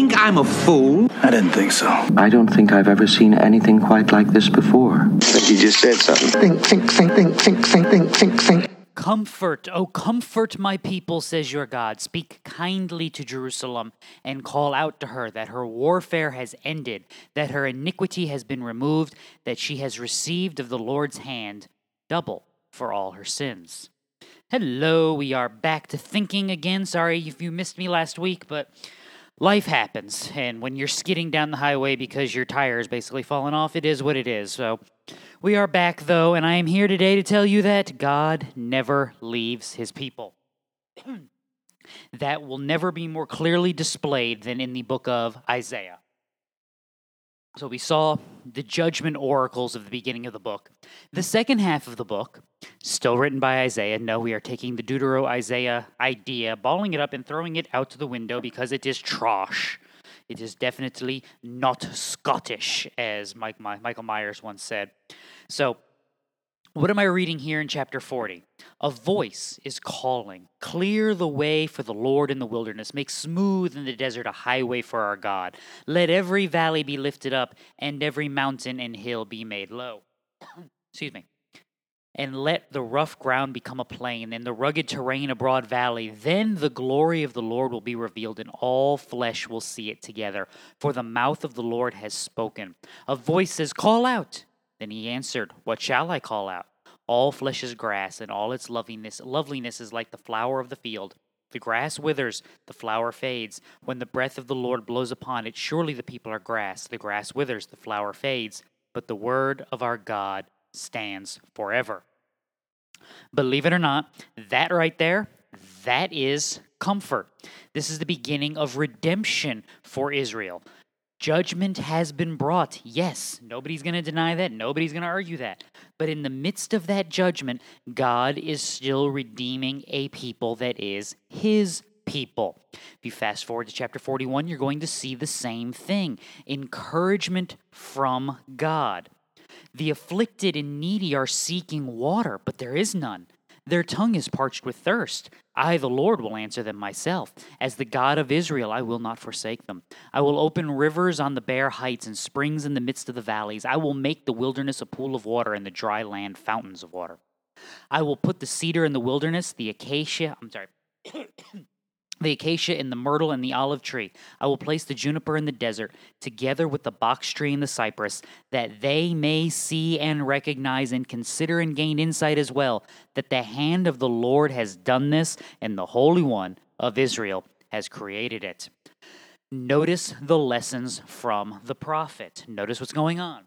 think I'm a fool? I didn't think so. I don't think I've ever seen anything quite like this before. I think you just said something. Think, think, think, think, think, think, think, think, think. Comfort, oh, comfort my people, says your God. Speak kindly to Jerusalem and call out to her that her warfare has ended, that her iniquity has been removed, that she has received of the Lord's hand double for all her sins. Hello, we are back to thinking again. Sorry if you missed me last week, but life happens. And when you're skidding down the highway because your tire is basically falling off, it is what it is. So we are back, though, and I am here today to tell you that God never leaves his people. that will never be more clearly displayed than in the book of Isaiah. So we saw the judgment oracles of the beginning of the book. The second half of the book, still written by Isaiah. No, we are taking the Deutero Isaiah idea, balling it up, and throwing it out to the window because it is trash. It is definitely not Scottish, as Mike, Michael Myers once said. So what am I reading here in chapter 40? A voice is calling, Clear the way for the Lord in the wilderness, make smooth in the desert a highway for our God. Let every valley be lifted up, and every mountain and hill be made low. Excuse me. And let the rough ground become a plain, and the rugged terrain a broad valley. Then the glory of the Lord will be revealed, and all flesh will see it together. For the mouth of the Lord has spoken. A voice says, Call out. Then he answered, What shall I call out? All flesh is grass, and all its loveliness, loveliness is like the flower of the field. The grass withers, the flower fades. When the breath of the Lord blows upon it, surely the people are grass. The grass withers, the flower fades, but the word of our God stands forever. Believe it or not, that right there, that is comfort. This is the beginning of redemption for Israel. Judgment has been brought. Yes, nobody's going to deny that. Nobody's going to argue that. But in the midst of that judgment, God is still redeeming a people that is his people. If you fast forward to chapter 41, you're going to see the same thing encouragement from God. The afflicted and needy are seeking water, but there is none. Their tongue is parched with thirst. I, the Lord, will answer them myself. As the God of Israel, I will not forsake them. I will open rivers on the bare heights and springs in the midst of the valleys. I will make the wilderness a pool of water and the dry land fountains of water. I will put the cedar in the wilderness, the acacia, I'm sorry, the acacia and the myrtle and the olive tree. I will place the juniper in the desert, together with the box tree and the cypress, that they may see and recognize and consider and gain insight as well, that the hand of the Lord has done this, and the Holy One of Israel has created it. Notice the lessons from the prophet. Notice what's going on.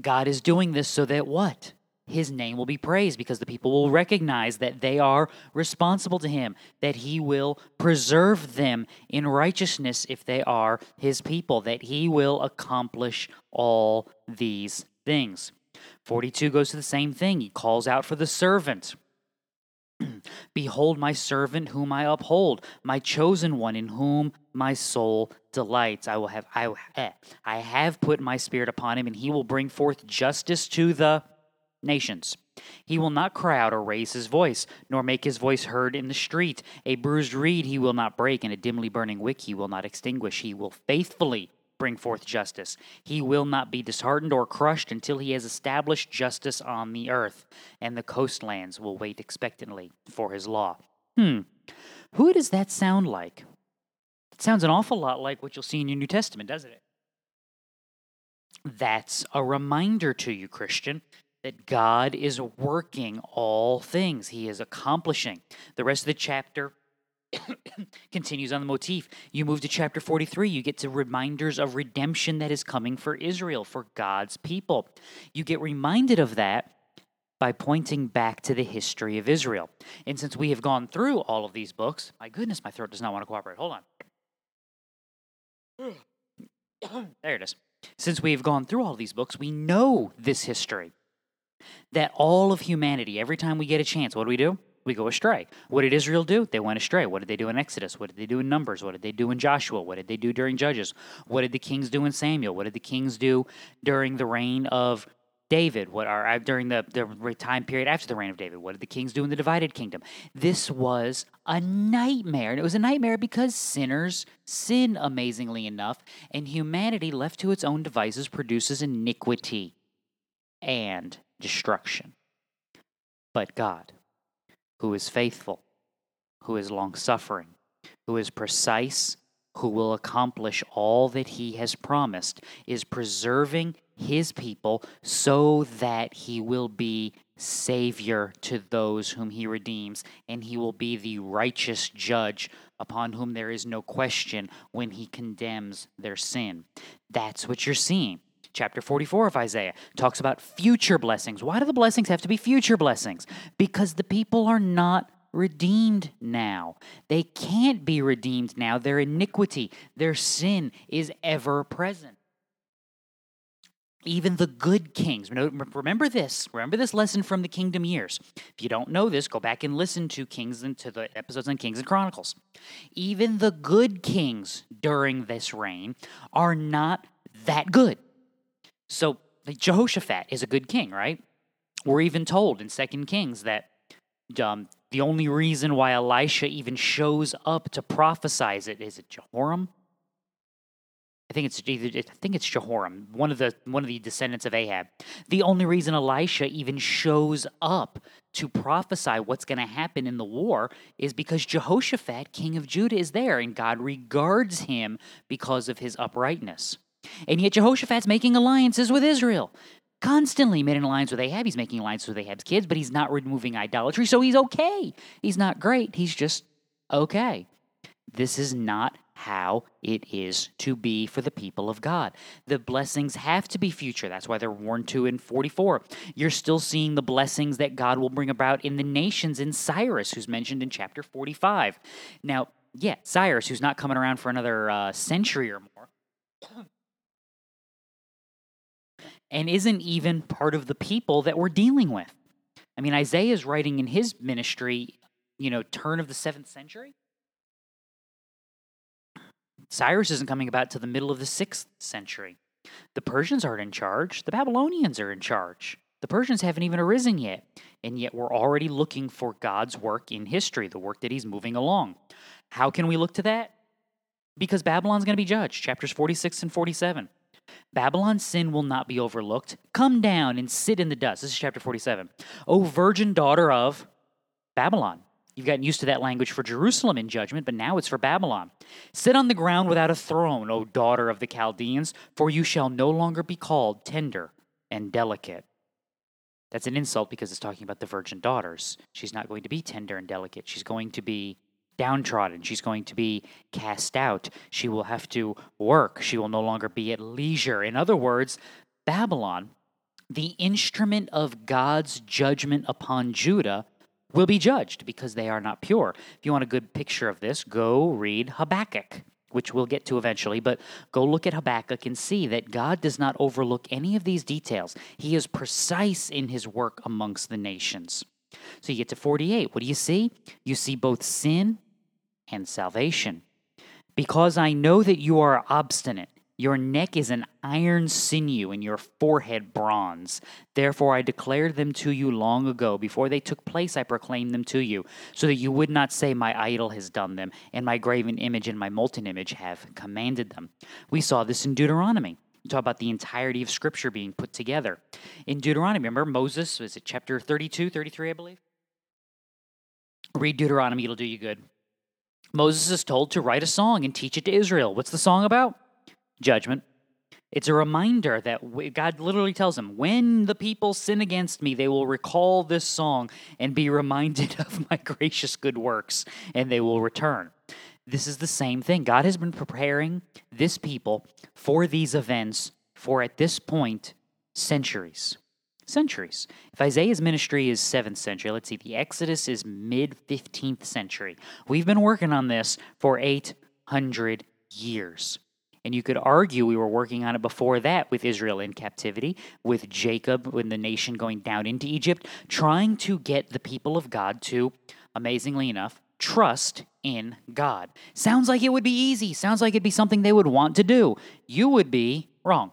God is doing this so that what? His name will be praised because the people will recognize that they are responsible to him, that he will preserve them in righteousness if they are his people, that he will accomplish all these things. 42 goes to the same thing. He calls out for the servant. Behold, my servant whom I uphold, my chosen one in whom my soul delights. I will have I, eh, I have put my spirit upon him, and he will bring forth justice to the nations. He will not cry out or raise his voice, nor make his voice heard in the street. A bruised reed he will not break, and a dimly burning wick he will not extinguish. He will faithfully bring forth justice. He will not be disheartened or crushed until he has established justice on the earth, and the coastlands will wait expectantly for his law. Hmm. Who does that sound like? It sounds an awful lot like what you'll see in your New Testament, doesn't it? That's a reminder to you, Christian, that God is working all things, He is accomplishing. The rest of the chapter continues on the motif. You move to chapter 43, you get to reminders of redemption that is coming for Israel, for God's people. You get reminded of that by pointing back to the history of Israel. And since we have gone through all of these books, my goodness, my throat does not want to cooperate. Hold on. there it is. Since we have gone through all these books, we know this history that all of humanity, every time we get a chance, what do we do? We go astray. What did Israel do? They went astray. What did they do in Exodus? What did they do in Numbers? What did they do in Joshua? What did they do during Judges? What did the kings do in Samuel? What did the kings do during the reign of David, what are uh, during the, the time period after the reign of David? What did the kings do in the divided kingdom? This was a nightmare. And it was a nightmare because sinners sin amazingly enough, and humanity, left to its own devices, produces iniquity and destruction. But God, who is faithful, who is long suffering, who is precise, who will accomplish all that he has promised, is preserving his people so that he will be Savior to those whom he redeems, and he will be the righteous judge upon whom there is no question when he condemns their sin. That's what you're seeing. Chapter 44 of Isaiah talks about future blessings. Why do the blessings have to be future blessings? Because the people are not redeemed now. They can't be redeemed now. Their iniquity, their sin is ever present. Even the good kings. Remember this. Remember this lesson from the kingdom years. If you don't know this, go back and listen to Kings and to the episodes on Kings and Chronicles. Even the good kings during this reign are not that good. So Jehoshaphat is a good king, right? We're even told in Second Kings that um, the only reason why Elisha even shows up to prophesize it is it Jehoram? I think it's either I think it's Jehoram, one of the one of the descendants of Ahab. The only reason Elisha even shows up to prophesy what's going to happen in the war is because Jehoshaphat, king of Judah, is there, and God regards him because of his uprightness. And yet Jehoshaphat's making alliances with Israel constantly made an alliance with Ahab. He's making alliances with Ahab's kids, but he's not removing idolatry, so he's okay. He's not great. He's just okay. This is not how it is to be for the people of God. The blessings have to be future. That's why they're warned to in 44. You're still seeing the blessings that God will bring about in the nations in Cyrus, who's mentioned in chapter 45. Now, yeah, Cyrus, who's not coming around for another uh, century or more and isn't even part of the people that we're dealing with. I mean, Isaiah is writing in his ministry, you know, turn of the seventh century. Cyrus isn't coming about to the middle of the sixth century. The Persians aren't in charge, the Babylonians are in charge. The Persians haven't even arisen yet, and yet we're already looking for God's work in history, the work that He's moving along. How can we look to that? Because Babylon's going to be judged, chapters 46 and 47. Babylon's sin will not be overlooked. Come down and sit in the dust. This is chapter 47. O virgin daughter of Babylon. You've gotten used to that language for Jerusalem in judgment, but now it's for Babylon. Sit on the ground without a throne, O daughter of the Chaldeans, for you shall no longer be called tender and delicate. That's an insult because it's talking about the virgin daughters. She's not going to be tender and delicate. She's going to be downtrodden. She's going to be cast out. She will have to work. She will no longer be at leisure. In other words, Babylon, the instrument of God's judgment upon Judah, will be judged because they are not pure. If you want a good picture of this, go read Habakkuk, which we'll get to eventually, but go look at Habakkuk and see that God does not overlook any of these details. He is precise in his work amongst the nations. So you get to 48. What do you see? You see both sin and salvation. Because I know that you are obstinate, your neck is an iron sinew, and your forehead bronze. Therefore, I declared them to you long ago. Before they took place, I proclaimed them to you, so that you would not say, My idol has done them, and my graven image and my molten image have commanded them. We saw this in Deuteronomy. Talk about the entirety of Scripture being put together. In Deuteronomy, remember Moses, was it chapter 32, 33, I believe? Read Deuteronomy, it'll do you good. Moses is told to write a song and teach it to Israel. What's the song about? Judgment. It's a reminder that God literally tells him, when the people sin against me, they will recall this song and be reminded of my gracious good works, and they will return. This is the same thing. God has been preparing this people for these events for, at this point, centuries centuries. If Isaiah's ministry is 7th century, let's see, the Exodus is mid 15th century. We've been working on this for 800 years. And you could argue we were working on it before that with Israel in captivity, with Jacob when the nation going down into Egypt, trying to get the people of God to, amazingly enough, trust in God. Sounds like it would be easy. Sounds like it'd be something they would want to do. You would be wrong.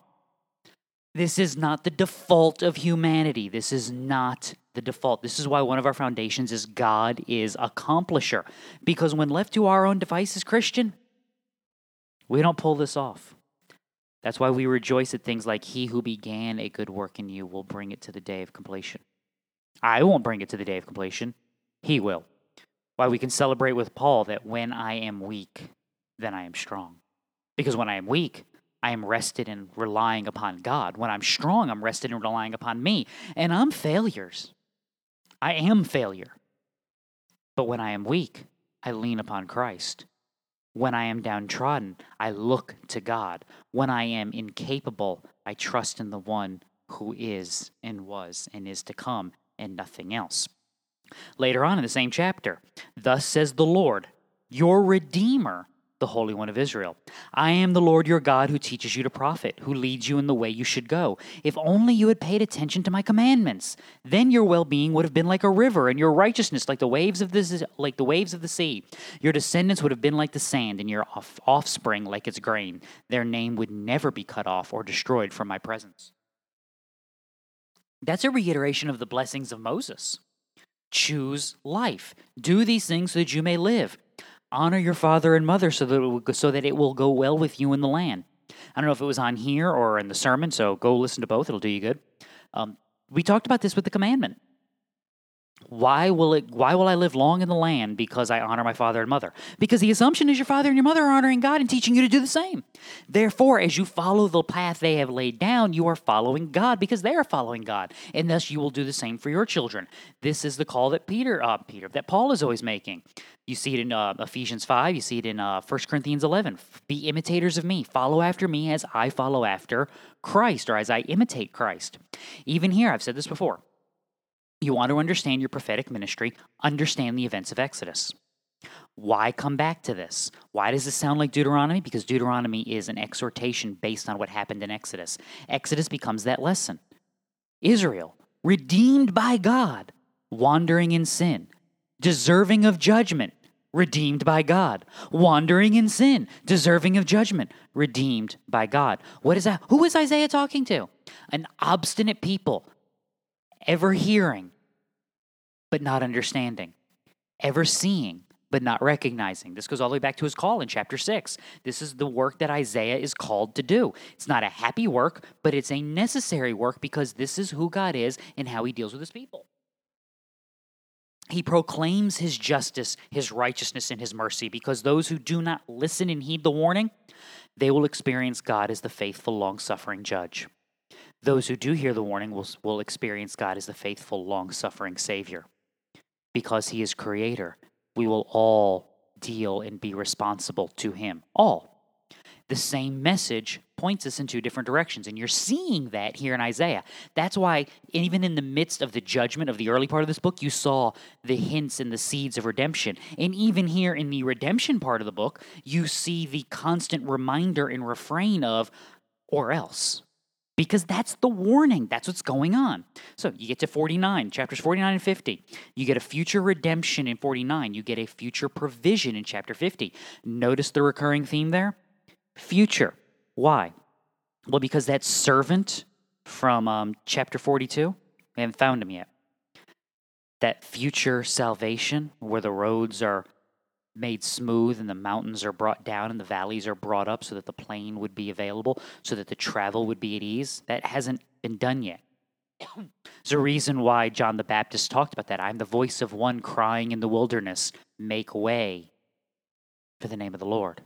This is not the default of humanity. This is not the default. This is why one of our foundations is God is accomplisher. Because when left to our own devices, Christian, we don't pull this off. That's why we rejoice at things like He who began a good work in you will bring it to the day of completion. I won't bring it to the day of completion, He will. Why we can celebrate with Paul that when I am weak, then I am strong. Because when I am weak, I am rested in relying upon God. When I'm strong, I'm rested in relying upon me. And I'm failures. I am failure. But when I am weak, I lean upon Christ. When I am downtrodden, I look to God. When I am incapable, I trust in the one who is and was and is to come and nothing else. Later on in the same chapter, thus says the Lord, your Redeemer, the Holy One of Israel. I am the Lord your God who teaches you to profit, who leads you in the way you should go. If only you had paid attention to my commandments, then your well-being would have been like a river, and your righteousness like the waves of the like the waves of the sea. Your descendants would have been like the sand, and your off- offspring like its grain. Their name would never be cut off or destroyed from my presence. That's a reiteration of the blessings of Moses. Choose life. Do these things so that you may live honor your father and mother so that it will, so that it will go well with you in the land. I don't know if it was on here or in the sermon, so go listen to both. It'll do you good. Um, we talked about this with the commandment. Why will it why will I live long in the land because I honor my father and mother? Because the assumption is your father and your mother are honoring God and teaching you to do the same. Therefore, as you follow the path they have laid down, you are following God because they are following God, and thus you will do the same for your children. This is the call that Peter uh, Peter that Paul is always making. You see it in uh, Ephesians 5, you see it in uh, 1 Corinthians 11. Be imitators of me, follow after me as I follow after Christ or as I imitate Christ. Even here, I've said this before you want to understand your prophetic ministry, understand the events of Exodus. Why come back to this? Why does this sound like Deuteronomy? Because Deuteronomy is an exhortation based on what happened in Exodus. Exodus becomes that lesson. Israel, redeemed by God, wandering in sin, deserving of judgment, redeemed by God, wandering in sin, deserving of judgment, redeemed by God. What is that? Who is Isaiah talking to? An obstinate people, ever hearing, but not understanding, ever seeing, but not recognizing. This goes all the way back to his call in chapter 6. This is the work that Isaiah is called to do. It's not a happy work, but it's a necessary work because this is who God is and how he deals with his people. He proclaims his justice, his righteousness, and his mercy because those who do not listen and heed the warning, they will experience God as the faithful, long suffering judge. Those who do hear the warning will, will experience God as the faithful, long suffering Savior because he is creator, we will all deal and be responsible to him. All. The same message points us in two different directions. And you're seeing that here in Isaiah. That's why, even in the midst of the judgment of the early part of this book, you saw the hints and the seeds of redemption. And even here in the redemption part of the book, you see the constant reminder and refrain of, or else because that's the warning. That's what's going on. So you get to 49, chapters 49 and 50. You get a future redemption in 49. You get a future provision in chapter 50. Notice the recurring theme there? Future. Why? Well, because that servant from um, chapter 42, we haven't found him yet. That future salvation where the roads are made smooth and the mountains are brought down and the valleys are brought up so that the plain would be available, so that the travel would be at ease. That hasn't been done yet. There's a reason why John the Baptist talked about that. I'm the voice of one crying in the wilderness, make way for the name of the Lord.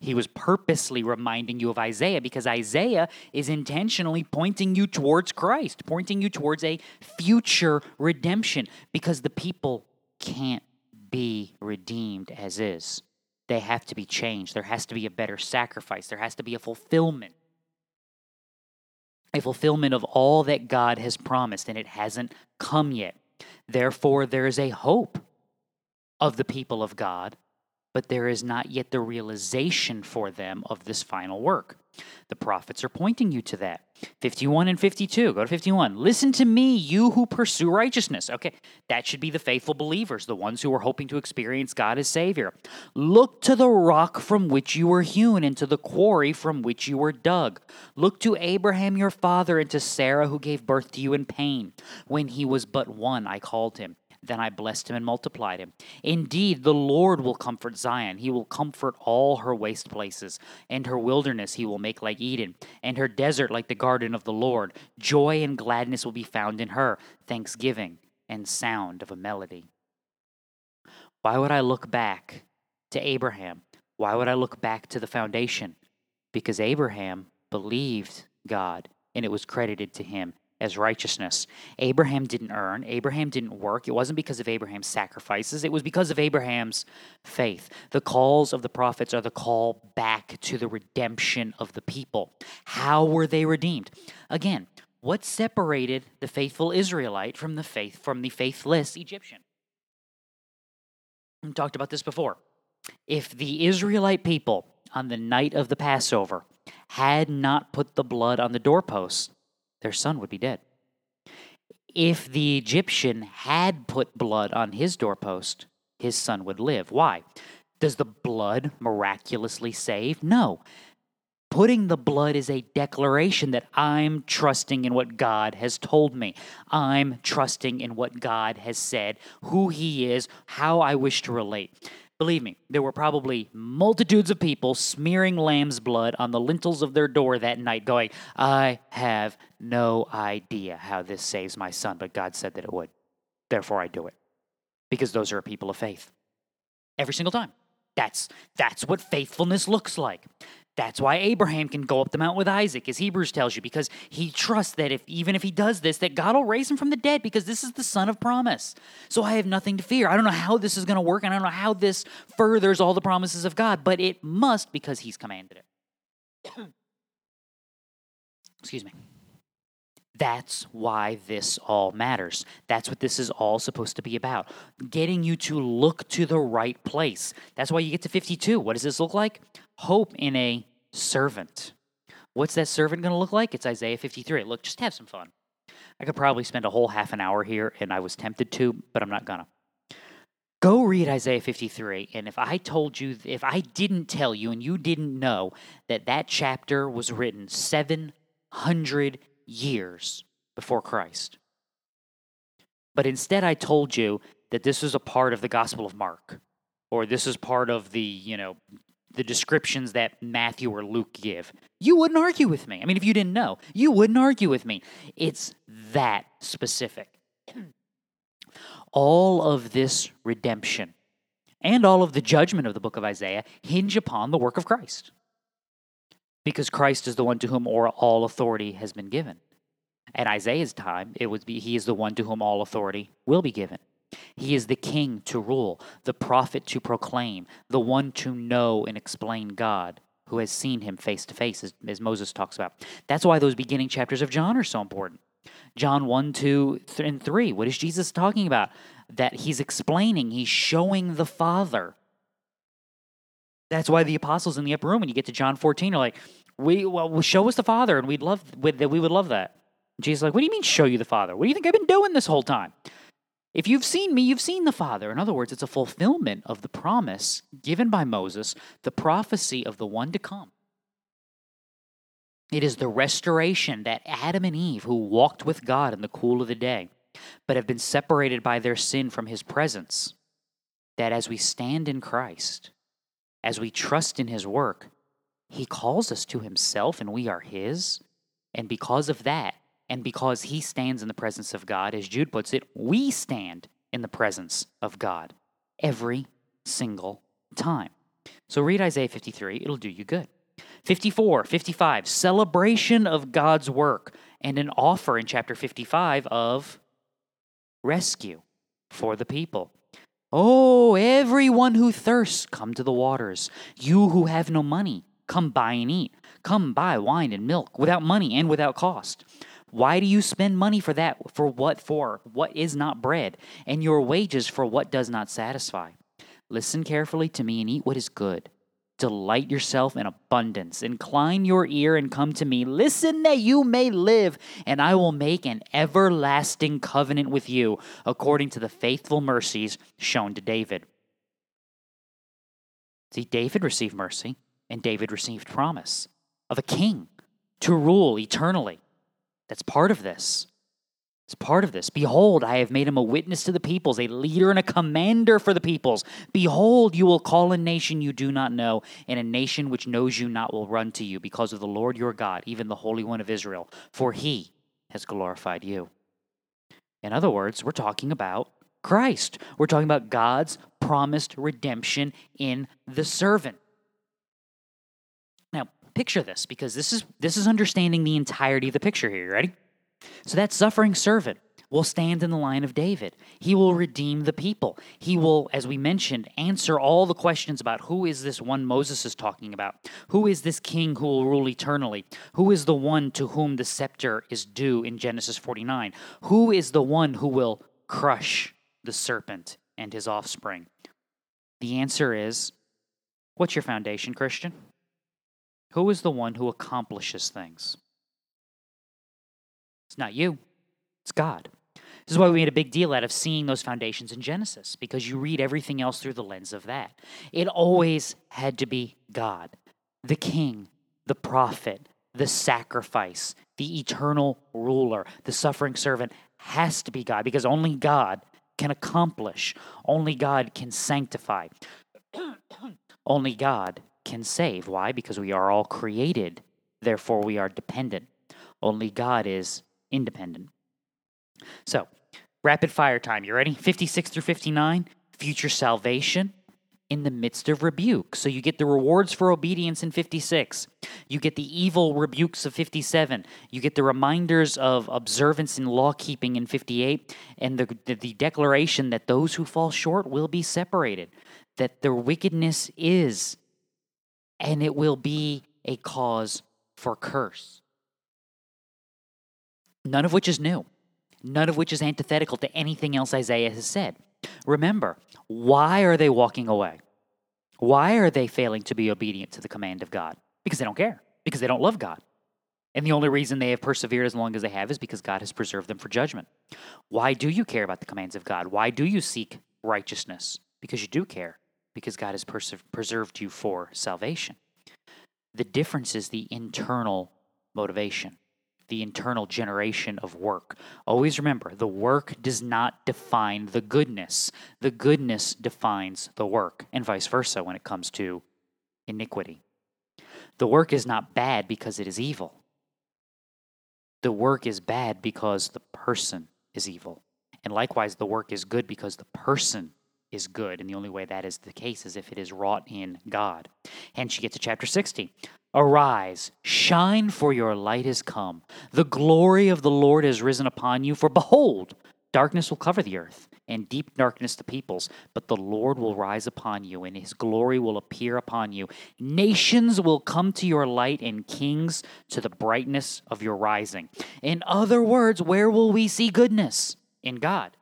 He was purposely reminding you of Isaiah because Isaiah is intentionally pointing you towards Christ, pointing you towards a future redemption because the people can't be redeemed as is. They have to be changed. There has to be a better sacrifice. There has to be a fulfillment. A fulfillment of all that God has promised, and it hasn't come yet. Therefore, there is a hope of the people of God, but there is not yet the realization for them of this final work. The prophets are pointing you to that. 51 and 52. Go to 51. Listen to me, you who pursue righteousness. Okay, that should be the faithful believers, the ones who are hoping to experience God as Savior. Look to the rock from which you were hewn, and to the quarry from which you were dug. Look to Abraham your father, and to Sarah who gave birth to you in pain. When he was but one, I called him. Then I blessed him and multiplied him. Indeed, the Lord will comfort Zion. He will comfort all her waste places, and her wilderness he will make like Eden, and her desert like the garden of the Lord. Joy and gladness will be found in her, thanksgiving and sound of a melody. Why would I look back to Abraham? Why would I look back to the foundation? Because Abraham believed God, and it was credited to him as righteousness. Abraham didn't earn, Abraham didn't work. It wasn't because of Abraham's sacrifices, it was because of Abraham's faith. The calls of the prophets are the call back to the redemption of the people. How were they redeemed? Again, what separated the faithful Israelite from the faith from the faithless Egyptian? We talked about this before. If the Israelite people on the night of the Passover had not put the blood on the doorposts, their son would be dead. If the Egyptian had put blood on his doorpost, his son would live. Why? Does the blood miraculously save? No. Putting the blood is a declaration that I'm trusting in what God has told me. I'm trusting in what God has said, who He is, how I wish to relate. Believe me, there were probably multitudes of people smearing lamb's blood on the lintels of their door that night, going, I have no idea how this saves my son, but God said that it would. Therefore, I do it. Because those are people of faith. Every single time. That's, that's what faithfulness looks like. That's why Abraham can go up the mount with Isaac, as Hebrews tells you, because he trusts that if even if he does this, that God will raise him from the dead, because this is the son of promise. So I have nothing to fear. I don't know how this is going to work, and I don't know how this furthers all the promises of God, but it must because he's commanded it. Excuse me. That's why this all matters. That's what this is all supposed to be about. Getting you to look to the right place. That's why you get to 52. What does this look like? Hope in a servant. What's that servant going to look like? It's Isaiah 53. Look, just have some fun. I could probably spend a whole half an hour here, and I was tempted to, but I'm not going to. Go read Isaiah 53. And if I told you, if I didn't tell you and you didn't know that that chapter was written 700 years before Christ. But instead, I told you that this was a part of the Gospel of Mark, or this is part of the, you know, the descriptions that Matthew or Luke give. You wouldn't argue with me. I mean, if you didn't know, you wouldn't argue with me. It's that specific. all of this redemption and all of the judgment of the book of Isaiah hinge upon the work of Christ because Christ is the one to whom all authority has been given. At Isaiah's time, it would be he is the one to whom all authority will be given. He is the king to rule, the prophet to proclaim, the one to know and explain God, who has seen him face to face, as, as Moses talks about. That's why those beginning chapters of John are so important. John 1, 2, and 3. What is Jesus talking about? That he's explaining, he's showing the Father. That's why the apostles in the upper room, when you get to John 14, are like, we well, show us the Father, and we'd love that we would love that. Jesus is like, what do you mean show you the Father? What do you think I've been doing this whole time? If you've seen me, you've seen the Father. In other words, it's a fulfillment of the promise given by Moses, the prophecy of the one to come. It is the restoration that Adam and Eve, who walked with God in the cool of the day, but have been separated by their sin from his presence, that as we stand in Christ, as we trust in his work, he calls us to himself and we are his. And because of that, and because he stands in the presence of God, as Jude puts it, we stand in the presence of God every single time. So read Isaiah 53, it'll do you good. 54, 55, celebration of God's work, and an offer in chapter 55 of rescue for the people. Oh, everyone who thirsts, come to the waters. You who have no money, come buy and eat. Come buy wine and milk without money and without cost. Why do you spend money for that? For what for? What is not bread, and your wages for what does not satisfy? Listen carefully to me and eat what is good, Delight yourself in abundance. Incline your ear and come to me. Listen that you may live, and I will make an everlasting covenant with you, according to the faithful mercies shown to David. See, David received mercy, and David received promise of a king to rule eternally. That's part of this. It's part of this. Behold, I have made him a witness to the peoples, a leader and a commander for the peoples. Behold, you will call a nation you do not know, and a nation which knows you not will run to you because of the Lord your God, even the Holy One of Israel, for he has glorified you. In other words, we're talking about Christ. We're talking about God's promised redemption in the servant. Picture this because this is this is understanding the entirety of the picture here. You ready? So that suffering servant will stand in the line of David. He will redeem the people. He will, as we mentioned, answer all the questions about who is this one Moses is talking about? Who is this king who will rule eternally? Who is the one to whom the scepter is due in Genesis 49? Who is the one who will crush the serpent and his offspring? The answer is what's your foundation, Christian? Who is the one who accomplishes things? It's not you, it's God. This is why we made a big deal out of seeing those foundations in Genesis, because you read everything else through the lens of that. It always had to be God, the king, the prophet, the sacrifice, the eternal ruler, the suffering servant has to be God, because only God can accomplish, only God can sanctify, only God can save. Why? Because we are all created, therefore we are dependent. Only God is independent. So, rapid fire time. You ready? 56 through 59, future salvation in the midst of rebuke. So you get the rewards for obedience in 56. You get the evil rebukes of 57. You get the reminders of observance and law keeping in 58 and the, the, the declaration that those who fall short will be separated, that their wickedness is and it will be a cause for curse none of which is new, none of which is antithetical to anything else Isaiah has said. Remember, why are they walking away? Why are they failing to be obedient to the command of God? Because they don't care, because they don't love God. And the only reason they have persevered as long as they have is because God has preserved them for judgment. Why do you care about the commands of God? Why do you seek righteousness? Because you do care, because God has perse- preserved you for salvation. The difference is the internal motivation the internal generation of work. Always remember, the work does not define the goodness. The goodness defines the work, and vice versa when it comes to iniquity. The work is not bad because it is evil. The work is bad because the person is evil. And likewise, the work is good because the person is good. And the only way that is the case is if it is wrought in God. Hence, you get to chapter 60. Arise, shine, for your light is come. The glory of the Lord has risen upon you. For behold, darkness will cover the earth, and deep darkness the peoples. But the Lord will rise upon you, and his glory will appear upon you. Nations will come to your light, and kings to the brightness of your rising. In other words, where will we see goodness? In God.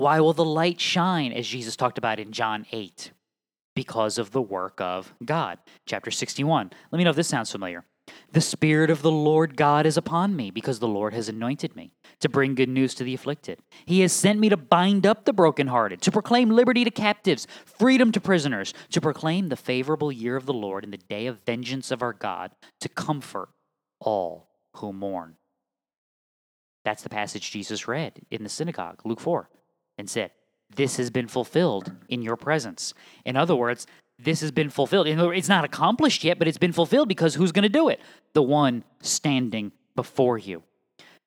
Why will the light shine, as Jesus talked about in John 8? because of the work of God. Chapter 61. Let me know if this sounds familiar. The Spirit of the Lord God is upon me because the Lord has anointed me to bring good news to the afflicted. He has sent me to bind up the brokenhearted, to proclaim liberty to captives, freedom to prisoners, to proclaim the favorable year of the Lord and the day of vengeance of our God, to comfort all who mourn. That's the passage Jesus read in the synagogue, Luke 4, and said, this has been fulfilled in your presence. In other words, this has been fulfilled. It's not accomplished yet, but it's been fulfilled because who's going to do it? The one standing before you.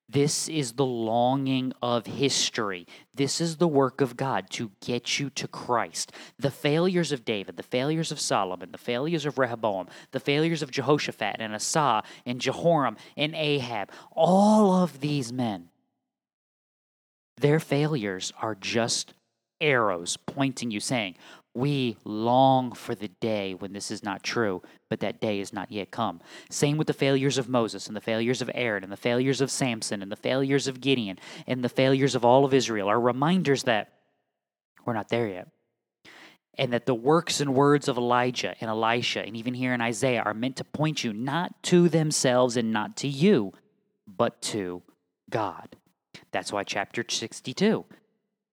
This is the longing of history. This is the work of God to get you to Christ. The failures of David, the failures of Solomon, the failures of Rehoboam, the failures of Jehoshaphat and Asa and Jehoram and Ahab, all of these men, their failures are just arrows pointing you, saying, We long for the day when this is not true, but that day is not yet come. Same with the failures of Moses and the failures of Aaron and the failures of Samson and the failures of Gideon and the failures of all of Israel are reminders that we're not there yet. and that the works and words of Elijah and Elisha, and even here in Isaiah, are meant to point you not to themselves and not to you, but to God. That's why chapter 62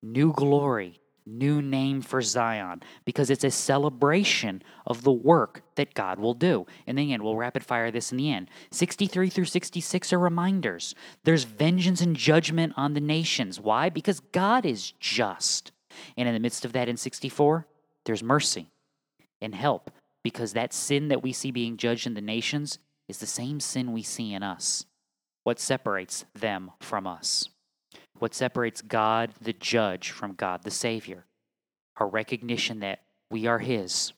new glory, new name for Zion, because it's a celebration of the work that God will do. In the end, we'll rapid fire this in the end. 63 through 66 are reminders. There's vengeance and judgment on the nations. Why? Because God is just. And in the midst of that, in 64, there's mercy and help, because that sin that we see being judged in the nations is the same sin we see in us. What separates them from us? What separates God the judge from God the Savior? Our recognition that we are His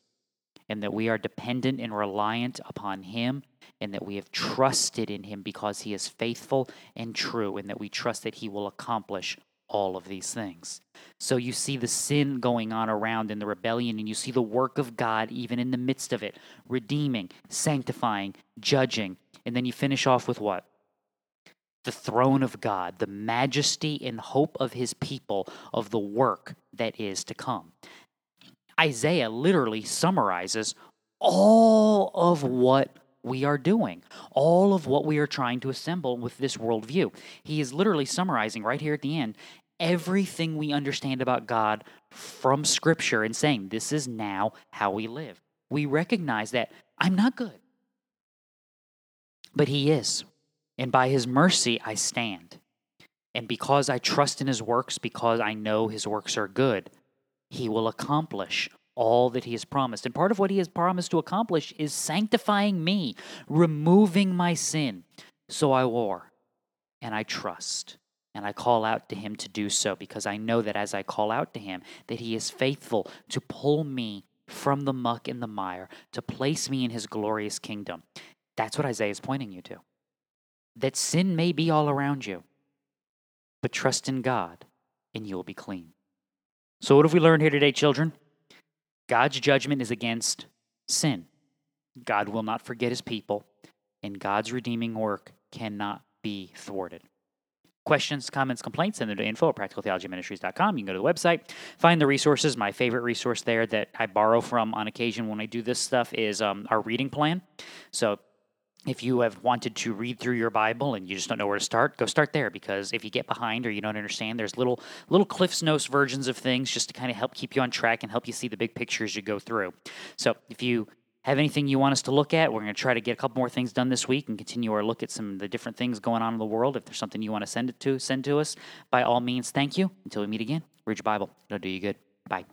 and that we are dependent and reliant upon Him and that we have trusted in Him because He is faithful and true and that we trust that He will accomplish all of these things. So you see the sin going on around in the rebellion, and you see the work of God even in the midst of it, redeeming, sanctifying, judging. And then you finish off with what? The throne of God, the majesty and hope of his people, of the work that is to come. Isaiah literally summarizes all of what we are doing, all of what we are trying to assemble with this worldview. He is literally summarizing right here at the end everything we understand about God from Scripture and saying, This is now how we live. We recognize that I'm not good, but He is and by his mercy I stand. And because I trust in his works, because I know his works are good, he will accomplish all that he has promised. And part of what he has promised to accomplish is sanctifying me, removing my sin. So I war and I trust and I call out to him to do so because I know that as I call out to him that he is faithful to pull me from the muck and the mire to place me in his glorious kingdom. That's what Isaiah is pointing you to that sin may be all around you, but trust in God and you will be clean. So, what have we learned here today, children? God's judgment is against sin. God will not forget his people, and God's redeeming work cannot be thwarted. Questions, comments, complaints, send them to info at practicaltheologyministries.com. You can go to the website, find the resources. My favorite resource there that I borrow from on occasion when I do this stuff is um, our reading plan. So if you have wanted to read through your Bible and you just don't know where to start, go start there because if you get behind or you don't understand, there's little little Cliff's Notes versions of things just to kind of help keep you on track and help you see the big picture as you go through. So if you have anything you want us to look at, we're going to try to get a couple more things done this week and continue our look at some of the different things going on in the world. If there's something you want to send it to, send to us. By all means, thank you. Until we meet again, read your Bible. It'll do you good. Bye.